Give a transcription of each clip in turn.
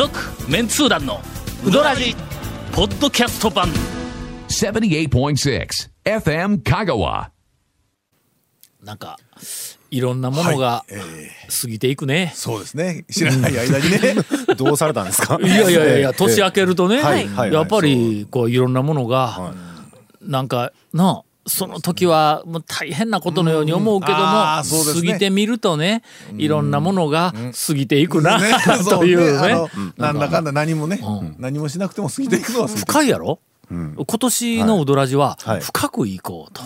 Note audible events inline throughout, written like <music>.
続メンツー団のウドラジポッドキャスト版。78.6 FM Kagawa. なんかいろんなものが過ぎていくね、そうですね。知らない間にね。どうされたんですか？いやいやいやいや年明けるとね、はい。はい。やっぱりこういろんなものが、なんかなその時はもう大変なことのように思うけども、過ぎてみるとねいろんなものが過ぎていくな、ね <laughs> というね。なんだかんだ何もね何もしなくても過ぎていくのは深いやろ、今年のウドラジははい。深くいこうと、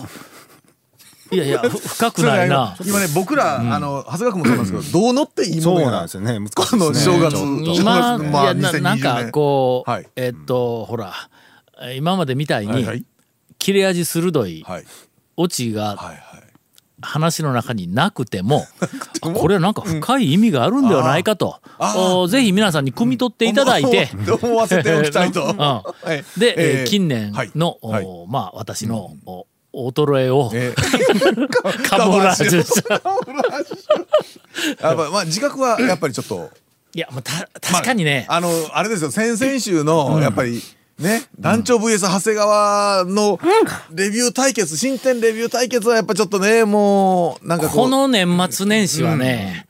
い、やいやふ <laughs> 深くないな。今ね僕らあの長谷川君もそうなんですけどどう乗っていいもそうのやなんですよね。難しいこですね今、まあいやな2020なんかこう、はい。えっとほら今までみたいに、切れ味鋭いはい。オチが話の中になくても、<laughs> あこれはなんか深い意味があるんではないかと、おぜひ皆さんに汲み取っていただいて、思思わせておきたいと。<laughs> で、近年はい。の、まあ私の、お衰えを、えカモフラージュしまあ自覚はやっぱりちょっと。いや、まあ、た確かにね、あのあれですよ。先々週のやっぱりね団長 VS 長谷川のレビュー対決新店レビュー対決はやっぱちょっとねもうなんかこう。この年末年始はね、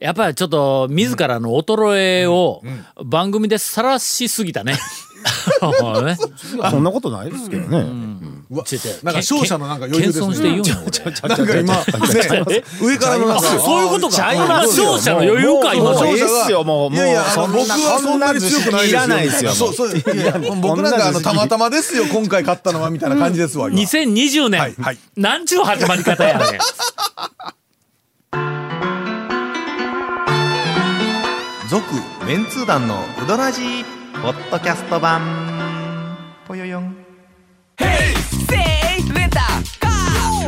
やっぱりちょっと自らの衰えを番組で晒しすぎたね。<laughs> ね。そんなことないですけどね。うわ違う違うなんか勝者のなんか余裕です謙遜して言ねなんか今ね上からのなんかそういうことか。勝者の余裕か、今のもうもう。ええっすよもういやいや僕はそんなに強くないですよいらないですよそうそう僕なんかあのたまたまですよ今回勝ったのはみたいな感じですわ今2020年、はいはいなんちゅう始まり方やねん。続メンツー団のウドラジーポッドキャスト版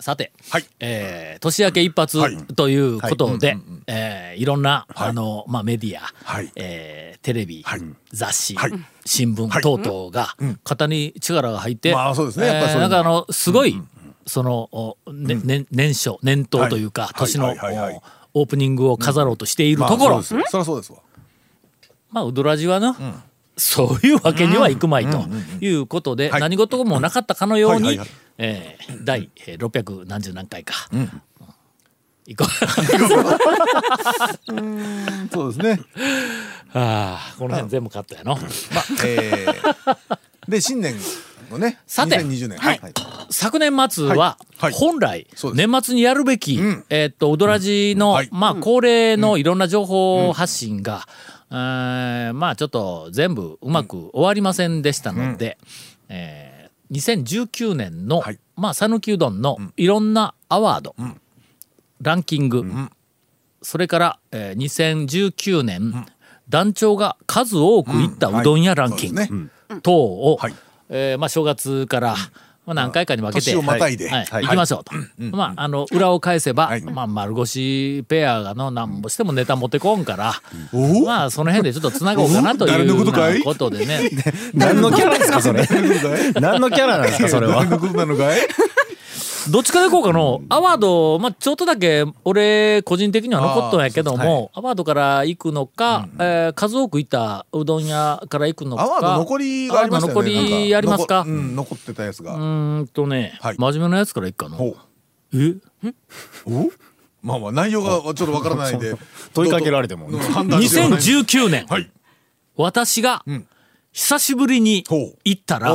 さて、はい。えー年明け一発はい。ということで、えーいろんな、あの、まあ、メディア、はい。えーテレビ、はい。雑誌、はい。新聞等々が肩に力が入って、まあそうですね。なんかあのすごい、その、おねね年初年頭というか、はい。年の、オープニングを飾ろうとしているところ、まあそりゃそうですわ。まあ、ウドラジはな、そういうわけにはいくまいということで、はい。何事もなかったかのように、えー第えー600何十何回か、いこう。<laughs> そうですね。ああこの辺全部カットやの。まあえーで新年のねさて2020年。はい。昨年末は本来年末にやるべき、ん。えーっとウドラジの、はい。まあ恒例のいろんな情報発信が、えーまあちょっと全部うまく終わりませんでしたので、えー2019年の、はい。まあ讃岐うどんのいろんなアワード、ランキング、それから、えー2019年、団長が数多く行ったうどん屋ランキング等を、はい。えーまあ、正月から、まあ、何回かに分けて、年をまたいで。はい。はい。行きましょうと、まあ、あの裏を返せば、はい。まあ、丸腰ペアがのなんぼしてもネタ持ってこんから、おまあその辺でちょっとつなごうかなということでね。何のキャラですかそれ <laughs> 何のキャラなんですかそれ。は何のことなのかいどっちかでいこうかのアワード、まあ、ちょっとだけ俺個人的には残っとんやけどもア,、ワードから行くのか、えー数多く行ったうどん屋から行くのか。アワード残りがありました残りありますか？なんうん残ってたやつが。うーんとね、はい。真面目なやつから行くかのほう。え？お？まあまあ内容がちょっとわからないんで問いかけられてもどうぞ判断してください。2019年、はい。私が久しぶりに行ったら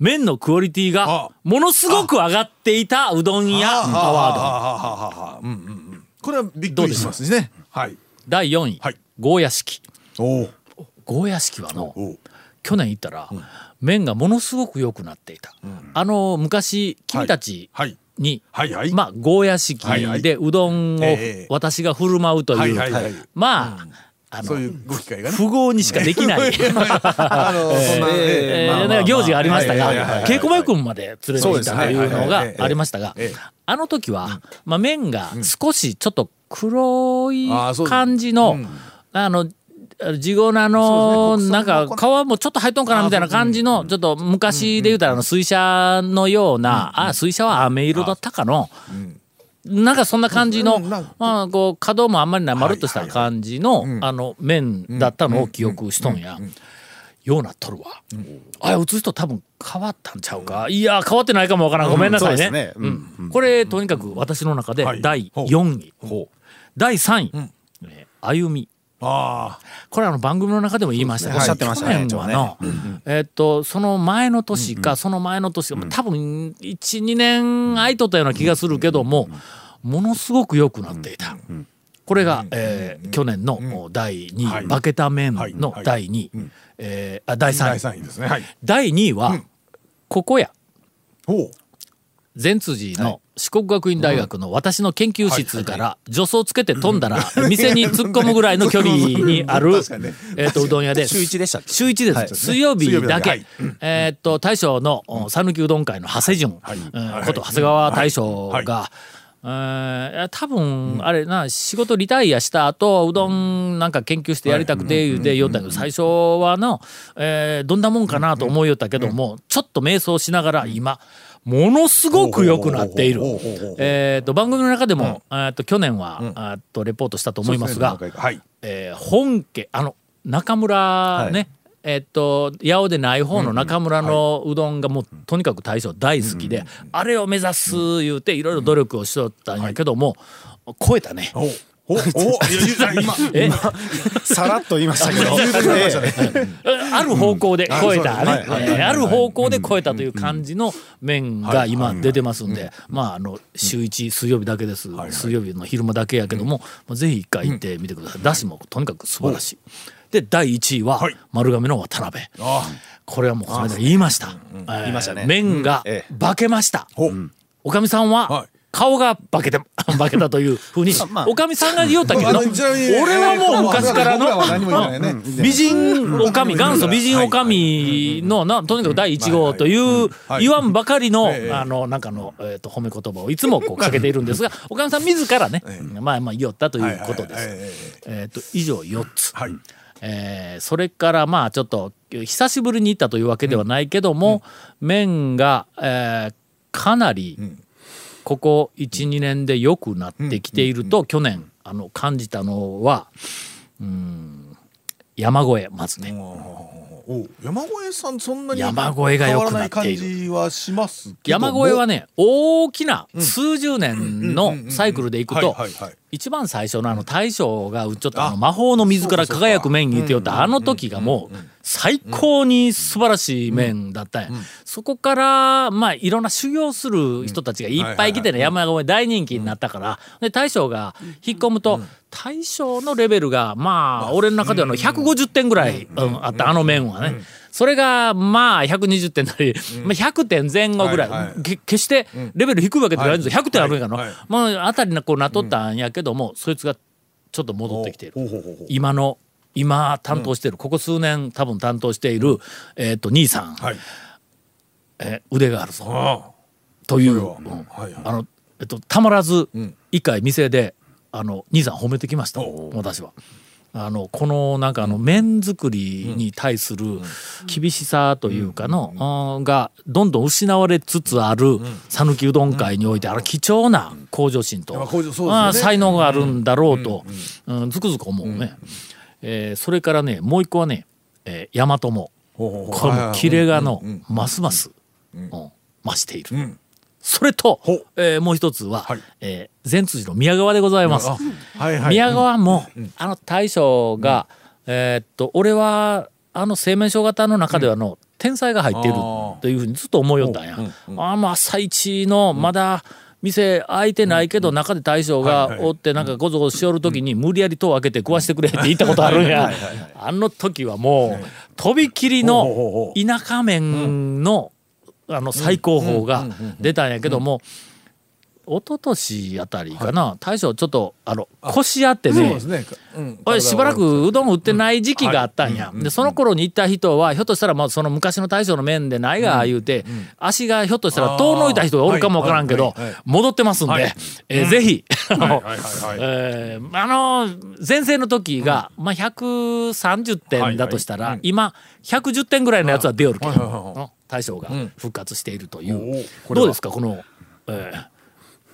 麺のクオリティがあ。ものすごく上がっていたうどん屋アワード。うんこれはびっくりしますね。はい。第4位、はい。ゴーヤ式ゴーヤ式はのお去年行ったら、麺がものすごく良くなっていた、あの昔君たちはい。に、はいはい。まあゴーヤ式でうどんをええ。私が振る舞うという、はいはいはい。まあ、あのそういうご機会がね。富豪にしかできない。<laughs> あのそんなえーえ行事がありましたが稽古場君まで連れて行ったというのがありましたがあの時は、まあ、麺が少しちょっと黒い感じの、うん。あの地粉のなんか皮もちょっと入っとんかなみたいな感じのちょっと昔で言うたら水車のようなあ水車は飴色だったかのなんかそんな感じのまあこう角もあんまりないまるっとした感じのあの麺だったのを記憶しとんや。ようなっとるわ。あれ映す人多分変わったんちゃうか？いや変わってないかもわからん。ごめんなさいね。これとにかく私の中ではい。第ほう。4位、第3位、えー歩み。あこれあの番組の中でも言いましたけど、おっしゃってましたね去年はの、えーっとその前の年か、その前の年か、多分12年空いとったような気がするけども、ものすごく良くなっていた。これが、えー去年の第2位、はい。化けた麺はい。はい。の第2位、えーあ第あ第3位3位ですね。はい。第2位は、ここやほう善辻の四国学院大学の私の研究室から助走つけて飛んだら店に突っ込むぐらいの距離にある <laughs> えっとうどん屋です。週一でした週一です。はい。水曜日だけ。えーっと大将のお讃岐うどん会の長谷淳こと長谷川大将はい。が。え多分あれな仕事リタイアした後うどんなんか研究してやりたくて言うて言おったけど最初はの、えーどんなもんかなと思いよったけどもちょっと迷走しながら今ものすごく良くなっている。えっと番組の中でも、えっと去年は、えっとレポートしたと思いますがはいえー本家あの中村ね、えっと八尾でない方の中村のうどんがもうとにかく大将大好きで、あれを目指す言うていろいろ努力をしとったんやけども、超えたね。ほ <laughs> うほうほういやいや今。え？さらっと言いましたけど。<laughs> ある方向で超えたね、ある方向で超えたという感じの麺が今出てますんで、まああの週一水曜日だけです、水曜日の昼間だけやけども、まあぜひ一回行ってみてください。だしもとにかく素晴らしい。で第1位ははい。丸亀の渡辺。あこれはもうこの間言いました。言いましたね。麺がええ。化けました。おかみさんははい顔が化けて、<laughs> 化けたというふうに、まあおかみさんが言おったけど、俺はもう昔からの、美人おかみ、元祖美人おかみの、な、とにかく第一号というはい言わんばかりのええ、あの、なんかの、えっと、褒め言葉をいつもこうかけているんですが、おかみさん自らね、まあまあ言おったということです。えっと、以上4つ。はい。えーそれからまあちょっと久しぶりに行ったというわけではないけども、麺が、えーかなりここ12年で良くなってきていると、去年あの感じたのはうん山越えまずね。お山越えさんそんなに山越えが良くなっている。変わらない感じはしますけども。山越えはね大きな数十年のサイクルでいくと一番最初のあの大将がちゃったあの魔法の水から輝く麺言ってよったあの時がもう最高に素晴らしい麺だったんや。そこからまあいろんな修行する人たちがいっぱい来てね山越え大人気になったからで大将が引っ込むと大将のレベルがまあ俺の中ではあの150点ぐらいうん。あったあの麺はね。それがまあ120点なり、まあ、100点前後ぐらい、決してレベル低いわけじゃないんですよ。100点あるんやから、はい。はい。まああたりなこうなっとったんやけども、そいつがちょっと戻ってきている今の今担当している、ここ数年多分担当している、えっ、と兄さん、はい。えー腕があるぞ。あという、あのえっとたまらずん。一回店であの兄さん褒めてきましたお私は。あのこのなんかあの麺作りに対する厳しさというかの、うん。がどんどん失われつつある讃岐うどん界においてあの貴重な向上心と、ああ才能があるんだろうと、うん。つくづく思うね、えーそれからねもう一個はね、えー、大和もこれもキレがのますます、うん。増している。んそれとえーもう一つは、はい。えー善辻の宮川でございます。あはいはい。宮川も、あの大将が、えーっと俺はあの製麺所型の中ではの、天才が入っているというふうにずっと思いよったんや。あの朝一のまだ店開いてないけど、中で大将がおってなんかごぞごぞしよる時に無理やり戸を開けて食わしてくれって言ったことあるんや。あの時はもうとびきりのほ田舎麺のあの最高峰が出たんやけども一昨年あたりかな、大将ちょっとあの腰あってねそうしばらくうどん売ってない時期があったんや、でその頃に行った人はひょっとしたらまあその昔の大将の面でないが言うて、足がひょっとしたら遠のいた人がおるかもわからんけど、戻ってますんで、えーぜひ、あの、前世の時が、まあ、130点だとしたら、今110点ぐらいのやつは出よるけど、の大将が復活しているという、おーこれは。どうですかこの、えー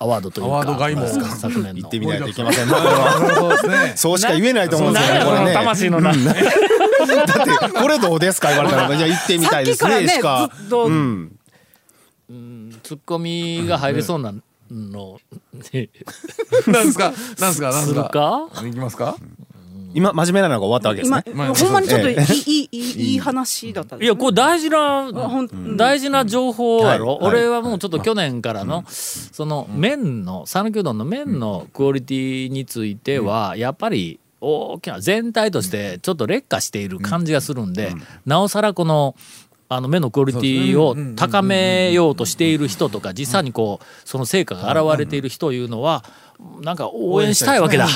アワードというかアワード買いも。まあ昨年の。行ってみないといけませんね <laughs> これは。そうですね。そうしか言えないと思うんですよねこれね。魂のな、だってこれどうですか言われたら。じゃあ行ってみたいですねしかずっと。うん。ツッコミが入りそうなの、<laughs> なんですか？なんですか？なんすですか？るか？いきますか？今真面目なのが終わったわけですね。ほんまにちょっといいいいいい話だった、いやこれ大事な大事な情報やろ。俺はもうちょっと去年からのその麺の讃岐うどんの麺のクオリティについてはやっぱり。大きな全体としてちょっと劣化している感じがするんで、なおさらこのあの麺のクオリティを高めようとしている人とか実際にこうその成果が現れている人いうのはなんか応援したいわけだ。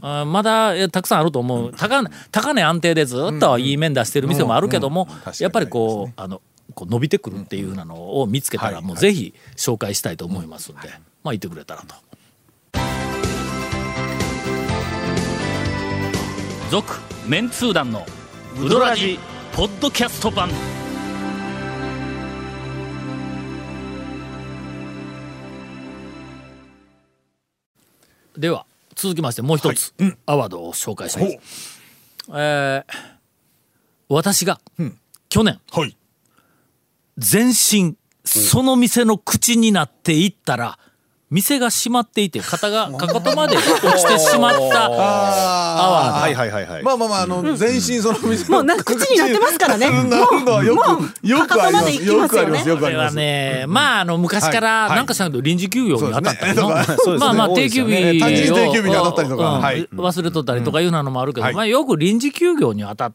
まだたくさんあると思う。高値高値安定でずっといい麺出してる店もあるけどもやっぱりこうあのこう伸びてくるっていうのを見つけたらもうぜひ紹介したいと思いますんでまあ言ってくれたらと。続メンツー団のウドラジポッドキャスト版。では続きましてもう一つ、アワードを紹介します。えー私が去年はい。全身その店の口になっていったら店が閉まっていて肩がかかとまで落ちてしまったアワーはいはいはいはい。まあまあまあ、あの、全身その店もうなんか口になってますからね。なるほど。よもく、よくあります。かかとまで行きますよくあります。よくこれはあります。ね、まああの昔からはい。なんかしらんけど臨時休業に当たったりの、そうですね。<laughs> そうですね。まあまあ定休日を単純に定休日に当たったりとか。うん。はい。忘れとったりとかいうなのもあるけど、はい。まあよく臨時休業に当たっ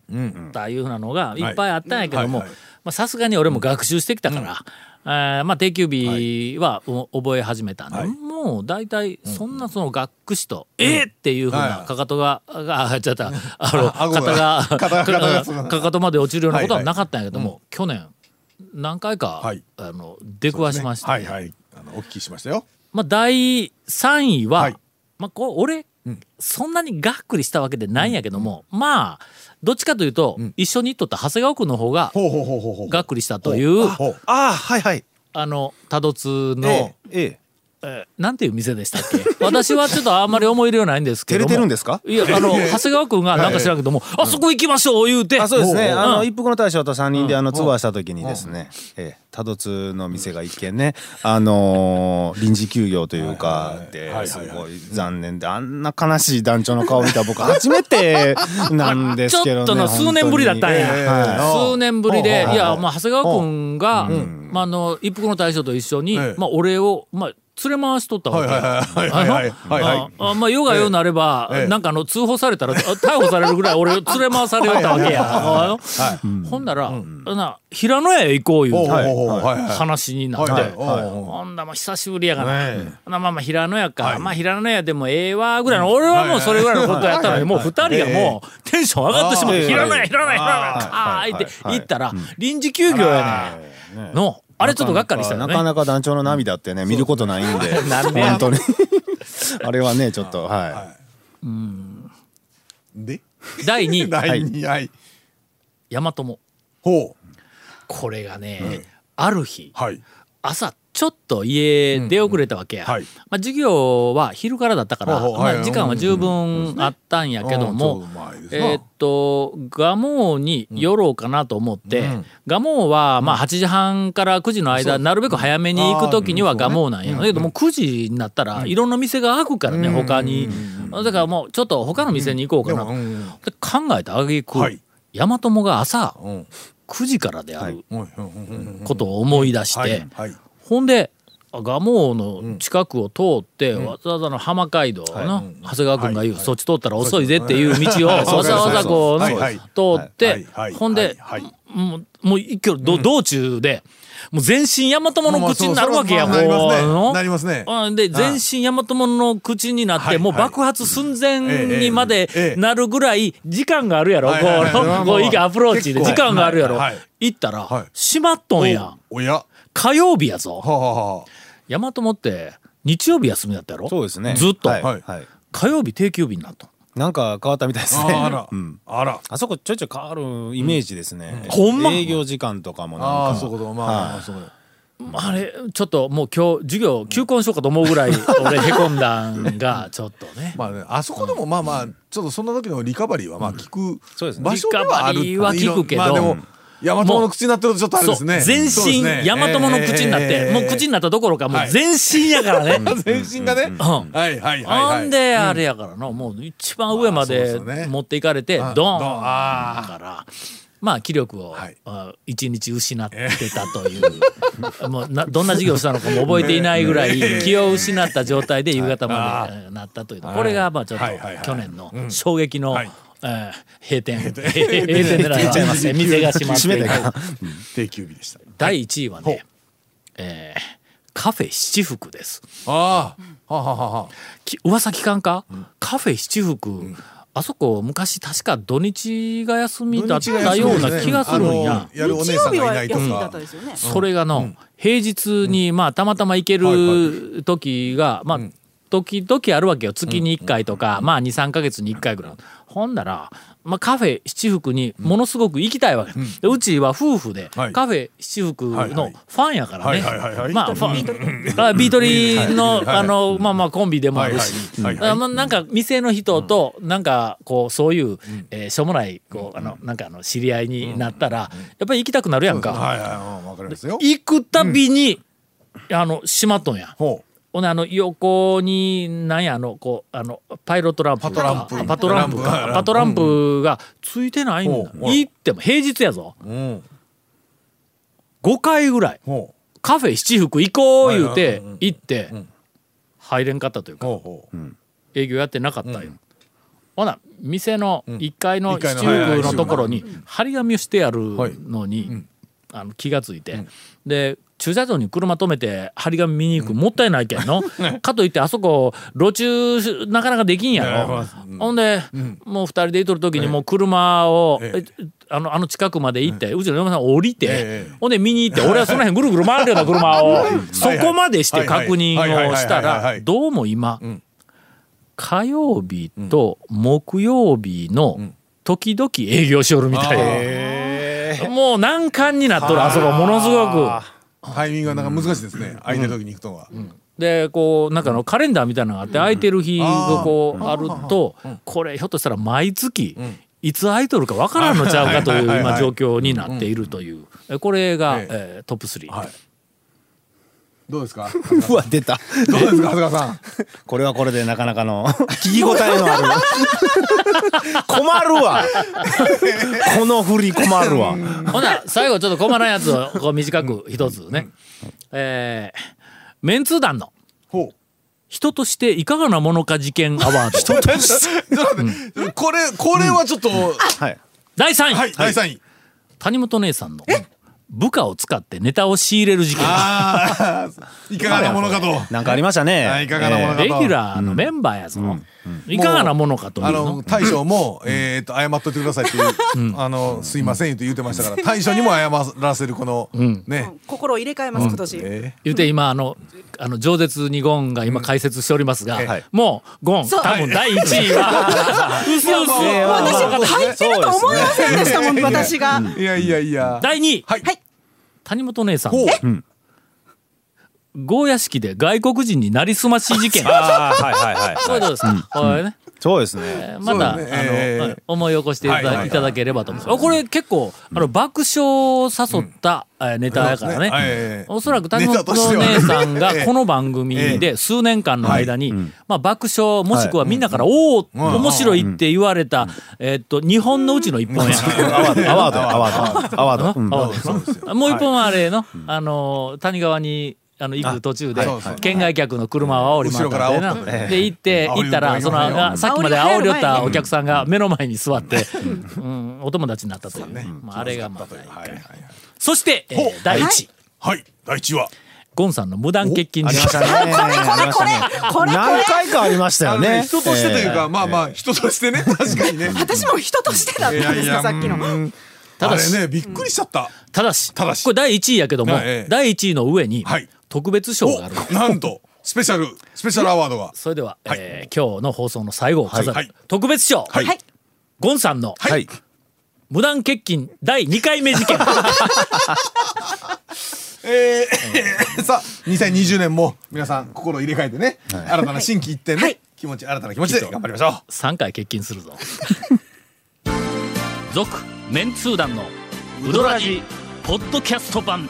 たいうなのがいっぱいあったんやけどもさすがに俺も学習してきたから、えーまあ定休日はお覚え始めたんで、はい。もう大体そんなその学士と、えーっていうふうはない。かかとが、あ、あちゃった、<laughs> あの、肩が、<laughs> かかとまで落ちるようなことははいはい。なかったんやけども、去年何回か、はい。あの出くわしまして、はいはい。あの、お聞きしましたよ。まあ、第3位は、はい。まあ、こう俺、そんなにがっくりしたわけでないんやけども、まあどっちかというと、一緒に行っとった長谷川君の方が。がっくりしたという。ああはいはい。あの多度津の、ええええ。えーなんていう店でしたっけ？<laughs> 私はちょっとあんまり思い入れはないんですけ照れてるんですか？いやあの長谷川君がなんか知らんけども、あそこ行きましょう言うて。あそうですね。うん。あの一服の大将と三人であのツアーした時にですねええ多度津の店が一軒ねあのー臨時休業というかですごい残念であんな悲しい団長の顔見た僕初めてなんですけどねちょっとの数年ぶりだったんや、本当にはい。数年ぶりで、い。や、まあ、長谷川君が、まあ、あの、一服の大将と一緒に、ええ。まあ、俺を、まあ、連れ回しとったわけ。はいはいはいはいはい。はいはい。あのあまあ、世が世なれば、ええ。なんかあの、通報されたら、あ逮捕されるぐらい俺を連れ回されたわけや。ほんなら、な、平野屋へ行こういう。話になって、はいはい。はいほんだまあ久しぶりやから、まあまあ平野屋か、まあ平野屋でもええわぐらいの、俺はもうそれぐらいのことやったのに、もう二人がもうテンション上がってしまって、ええ。平野屋平野屋平野屋かーいって行ったら、臨時休業やねん。の、あれちょっとがっかりしたよね。なかなか団長の涙ってね見ることないんで。<laughs> 本当に。<laughs> あれはねちょっとはで？第2位、<laughs> 第二位。はい。大和も。ほう。これがね、ある日、はい。朝ちょっと家出遅れたわけや、はい。まあ、授業は昼からだったから、はい。まあ、時間は十分あったんやけども、うんちょうど前ですな。えーっと蒲生に寄ろうかなと思って、蒲生はまあ8時半から9時の間、なるべく早めに行く時には蒲生なんや、だけどもう9時になったらいろんな店が開くからね、他に、だからもうちょっと他の店に行こうかな、うん。で考えたあげく、はい。大和もが朝うん。9時からであるうん。うん。うん。うん。ことを思い出して、はい。はい。ほんで蒲生の近くを通って、わざわざの浜街道の、長谷川君が言う、そっち通ったら遅いぜっていう道をわざわざこう、はい。はい。通って、はい。はい。ほんで、はい。はいもうもう一挙ど道中でもう全身大和物の口になるわけや、まあまあこうなりますね。で全身大和物の口になって、はい。もう爆発寸前にまでえなるぐらい時間があるやろ、はいはいはい。こうまあこうアプローチで時間があるやろ、はい。はい。行ったら、はい。閉まっとんや。おや。は火曜日やぞ。あ、はあはあ、大和もって日曜日休みだったやろ？そうですね。ずっと、はいはい。はい。火曜日定休日になったなんか変わったみたいですね。あら、うん。あら。あそこちょいちょい変わるイメージですね、ほんま？営業時間とかもなんか。ああそういうこと。まあ、まあそうあれちょっともう今日授業休校しようかと思うぐらい <laughs> 俺へこんだんがちょっとね。まあねあそこでもまあまあちょっとそんな時のリカバリーはまあ聞くそうですね。場所ではあるリカバリーは聞くけど。まあでも大和物の口になってるとちょっとあれですね。全身そうですね。大和物の口になって、ええもう口になったどころかもうはい全身やからね、<laughs> 全身がね、うん。はいはいはいはい。ほんであれやからの、もう一番上ままあで持っていかれてあドーンだからまあ気力を一日失ってたという、<laughs> もうなどんな授業したのかも覚えていないぐらい <laughs> 気を失った状態で夕方までえー。なったというこれがまあちょっと去年の衝撃の、閉店。閉店。でないわ。店。が閉まって定休日でした。第1位はね、えーカフェ七福です。ああはあはあは噂聞かんか、カフェ七福、あそこ昔確か土日が休みだったような気がするんや。やるお姉日曜日さんがないとはい休みだっかたですよね。それがの、平日にまあたまたま行ける時が、まあ時々あるわけよ。月に1回とか、まあ23か月に1回ぐらい。ほんなら、まあ、カフェ七福にものすごく行きたいわけ、でうちは夫婦ではい。カフェ七福のファンやからね、まあファンあビートリーの、あのまあまあコンビでもあるし、なんか店の人となんかこうそういう、えーしょうもないこうあのなんかあの知り合いになったら、やっぱり行きたくなるやんか。行くたびに、あの閉まっとんや。ほほんであの横になんやあのこうあのパイロットランプパトランプ。あパトランプパトランプ。がついてないんだ行っても平日やぞ。ううん。5回ぐらい。ほカフェ七福行こう言うはいて行ってん。入れんかったというか営業やってなかったよ、ほな店の1階の七福のところに張り紙をしてあるのに、ん。あの気がついて、で駐車場に車止めて張り紙見に行く、もったいないけんの？<laughs> かといってあそこ路中なかなかできんやろ、ほんで、もう二人で行っとる時にもう車を、ええ。あのあの近くまで行って、うちの嫁さん降りて、ええ。ほんで見に行って俺はその辺ぐるぐる回るような車を <laughs> そこまでして確認をしたらいどうも今、ん。火曜日と木曜日の時々営業しよるみたい、もう難関になっとるあそこものすごく。タイミングがなんか難しいですね。空いてる時に行くのは。でこうなんかあのカレンダーみたいなのがあって空いてる日がこうあるとこれひょっとしたら毎月いつ空いとるかわからんのちゃうかという今状況になっているという。えこれがええ。ートップ3。はい。どうですか？<laughs> うわ出た。どうですか長谷川さん？<laughs> これはこれでなかなかの聞き応えのある <laughs> 困るわ。この振り困るわ。ほな最後ちょっと困らんやつをこう短く一つね。えーメンツー団の。ほう。人としていかがなものか事件アワード。ちょっと待って。これこれはちょっと。はい。第3位、はい第3位。谷本姉さんの。部下を使ってネタを仕入れる事件。いかがなものかと。なんかありましたね。はいいかがなものかと。レギュラーのメンバーやぞ、いかがなものかとあの。の大将もえっと謝っといてくださいっていうあのすいませんって言ってましたから大将にも謝らせるこのね。心を入れ替えます今年。え言うて今あのあの饒舌にゴンが今解説しておりますが、はい。もうゴンそう。多分第1位は <laughs> うすうす私入ってると思いませんでしたもん私が。ーいやいやいや。第2位、はい。谷本姉さん。ほうゴーヤ式で外国人になりすまし事件。ああはいはいはい。そういうことですか、これねそうですね。えーまた、あの、えー。思い起こしていただ,、ければと思います。これ結構あの爆笑を誘った、えーネタやからね。ええおそらく谷本ネタとしてはね。姉さんが <laughs> ええ。この番組で数年間の間に、まあ爆笑もしくはみんなから、おお、面白いって言われた、えーっと日本のうちの一本や。アワードアワードアワードアワード。うん。あもう一本はあれの、あの谷川にあの行く途中で県外客の車を煽り回ったんだよな。で行って行ったらそのさっきまで煽り寄ったお客さんが目の前に座ってうん。お友達になったという。まああれがまたはいはいはい。そしてえー第一。位はい。第一話ゴンさんの無断欠勤事件ありましたね。これこれこれこれ。何回かありましたよね。人としてというかまあまあ人としてね。<laughs> 確かにね。私も人としてだったんですよさっきの。うん。ただし。あれねびっくりしちゃった。ただし。ただし。これ第1位やけども、第1位の上にはい特別賞がある、おなんとスペシャルスペシャルアワードが。それでは、えー今日の放送の最後を飾る、はい。特別賞、はい。はい。ゴンさんのはい。無断欠勤第2回目事件。<laughs> えー <laughs> さあ2020年も皆さん心入れ替えてね新たな心機一転ね気持ち新たな気持ちで頑張りましょう。3回欠勤するぞ。続メンツー団のウドラジポッドキャスト版